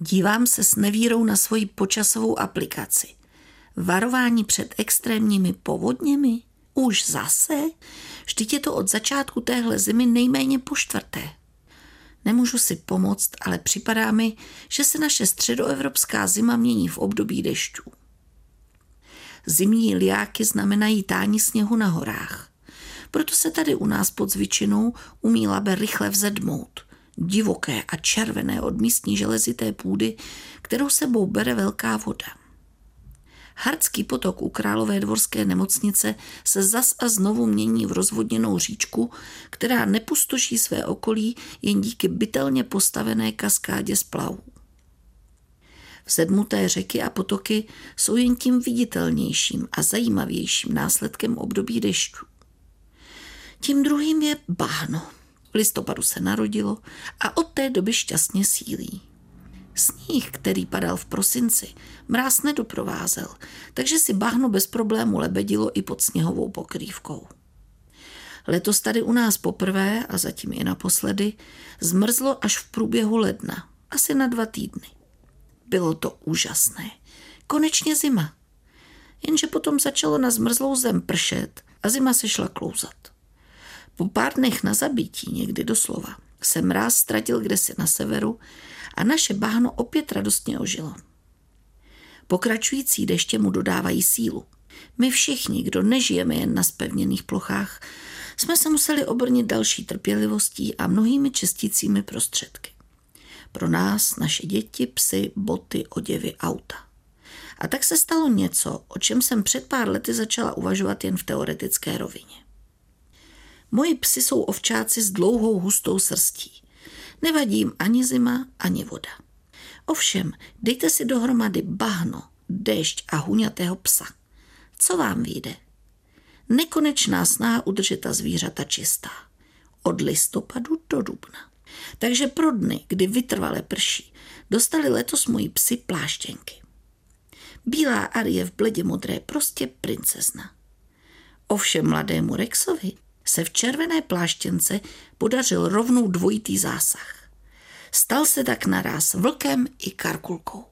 Dívám se s nevírou na svoji počasovou aplikaci. Varování před extrémními povodněmi? Už zase? Vždyť je to od začátku téhle zimy nejméně po čtvrté. Nemůžu si pomoct, ale připadá mi, že se naše středoevropská zima mění v období dešťů. Zimní liáky znamenají tání sněhu na horách. Proto se tady u nás pod zvyčinou umí labe rychle vzedmout. Divoké a červené od místní železité půdy, kterou sebou bere velká voda. Hardský potok u Králové dvorské nemocnice se zas a znovu mění v rozvodněnou říčku, která nepustoší své okolí jen díky bytelně postavené kaskádě splavů. Vzedmuté řeky a potoky jsou jen tím viditelnějším a zajímavějším následkem období dešťů. Tím druhým je bahno. V listopadu se narodilo a od té doby šťastně sílí. Sníh, který padal v prosinci, mráz nedoprovázel, takže si bahno bez problému lebedilo i pod sněhovou pokrývkou. Letos tady u nás poprvé a zatím i naposledy zmrzlo až v průběhu ledna, asi na dva týdny. Bylo to úžasné. Konečně zima. Jenže potom začalo na zmrzlou zem pršet a zima se šla klouzat. Po pár dnech na zabítí, někdy doslova, se mráz ztratil kdesi na severu a naše bahno opět radostně ožilo. Pokračující deště mu dodávají sílu. My všichni, kdo nežijeme jen na spevněných plochách, jsme se museli obrnit další trpělivostí a mnohými čistícími prostředky. Pro nás, naše děti, psy, boty, oděvy, auta. A tak se stalo něco, o čem jsem před pár lety začala uvažovat jen v teoretické rovině. Moji psy jsou ovčáci s dlouhou hustou srstí. Nevadí jim ani zima, ani voda. Ovšem, dejte si dohromady bahno, déšť a huňatého psa. Co vám vyjde? Nekonečná snaha udržet ta zvířata čistá. Od listopadu do dubna. Takže pro dny, kdy vytrvale prší, dostali letos moji psi pláštěnky. Bílá Arie v bledě modré, prostě princezna. Ovšem mladému Rexovi se v červené pláštěnce podařil rovnou dvojitý zásah. Stal se tak naraz vlkem i karkulkou.